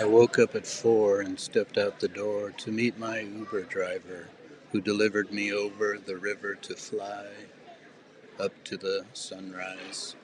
I woke up at four and stepped out the door to meet my Uber driver, who delivered me over the river to fly up to the sunrise.